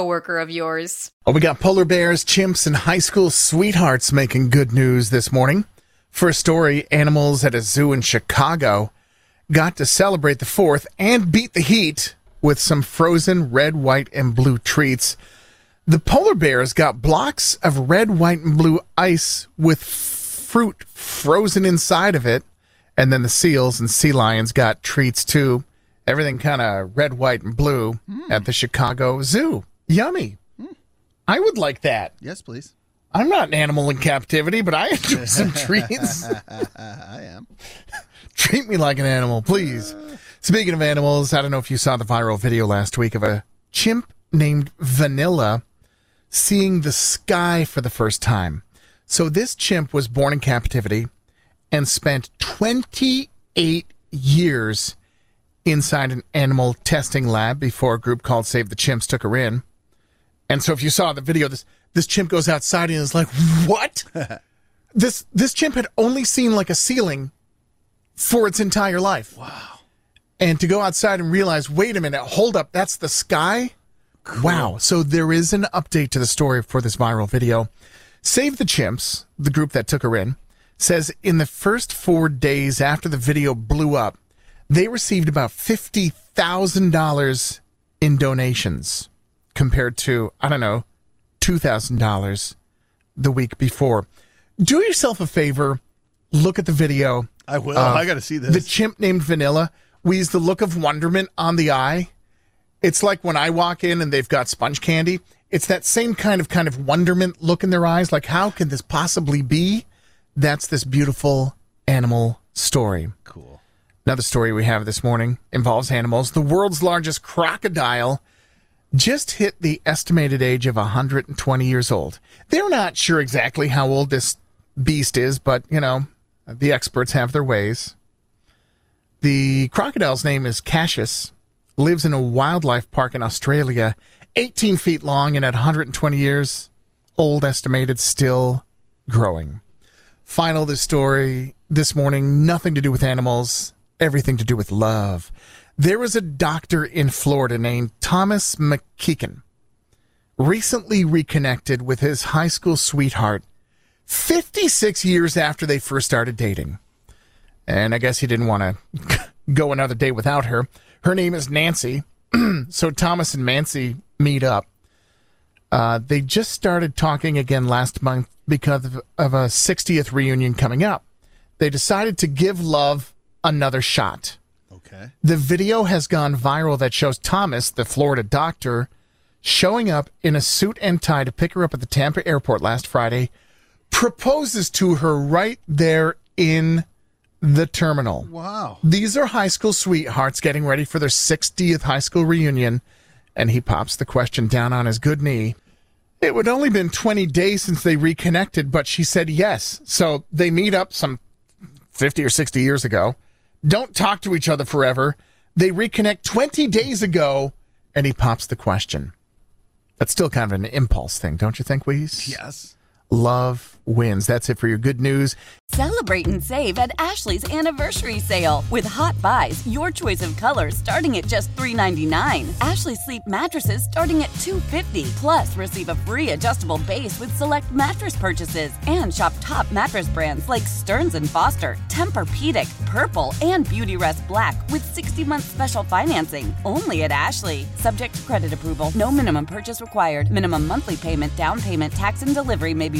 coworker of yours. Oh, we got polar bears, chimps, and high school sweethearts making good news this morning. A story, animals at a zoo in Chicago got to celebrate the 4th and beat the heat with some frozen red, white, and blue treats. The polar bears got blocks of red, white, and blue ice with fruit frozen inside of it. And then the seals and sea lions got treats too. Everything kind of red, white, and blue mm. at the Chicago Zoo. Yummy. Mm. I would like that. Yes, please. I'm not an animal in captivity, but I enjoy some treats. I am. Treat me like an animal, please. Speaking of animals, I don't know if you saw the viral video last week of a chimp named Vanilla seeing the sky for the first time. So this chimp was born in captivity and spent 28 years inside an animal testing lab before a group called Save the Chimps took her in. And so if you saw the video, this this chimp goes outside and is like, "What?" this this chimp had only seen like a ceiling for its entire life. Wow. And to go outside and realize, wait a minute, hold up, that's the sky? Cool. Wow. So there is an update to the story for this viral video. Save the Chimps, the group that took her in, says in the first four days after the video blew up, they received about $50,000 in donations compared to, I don't know, $2,000 the week before. Do yourself a favor, look at the video. I will. Uh, I got to see this. The chimp named Vanilla weaves the look of wonderment on the eye. It's like when I walk in and they've got sponge candy. It's that same kind of kind of wonderment look in their eyes. Like, how can this possibly be? That's this beautiful animal story. Cool. Another story we have this morning involves animals. The world's largest crocodile just hit the estimated age of 120 years old. They're not sure exactly how old this beast is, but, you know, the experts have their ways. The crocodile's name is Cassius, lives in a wildlife park in Australia, 18 feet long and at 120 years old, estimated, still growing. Final this story this morning, nothing to do with animals, everything to do with love. There was a doctor in Florida named Thomas McKeegan, recently reconnected with his high school sweetheart 56 years after they first started dating. And I guess he didn't want to go another day without her. Her name is Nancy. so Thomas and Nancy meet up. Uh, they just started talking again last month because of, of a 60th reunion coming up. They decided to give love another shot. Okay. The video has gone viral that shows Thomas, the Florida doctor, showing up in a suit and tie to pick her up at the Tampa airport last Friday, proposes to her right there in the terminal. Wow. These are high school sweethearts getting ready for their 60th high school reunion, and he pops the question down on his good knee. It would only been 20 days since they reconnected, but she said yes. So they meet up some 50 or 60 years ago don't talk to each other forever. They reconnect 20 days ago, and he pops the question. That's still kind of an impulse thing, don't you think, Weez? Yes. Love wins. That's it for your good news. Celebrate and save at Ashley's anniversary sale with hot buys, your choice of colors starting at just $3.99. Ashley Sleep mattresses starting at $2.50. Plus, receive a free adjustable base with select mattress purchases and shop top mattress brands like Stearns and Foster, Tempur-Pedic, Purple, and Beautyrest Black with 60 month special financing only at Ashley. Subject to credit approval. No minimum purchase required. Minimum monthly payment, down payment, tax, and delivery may be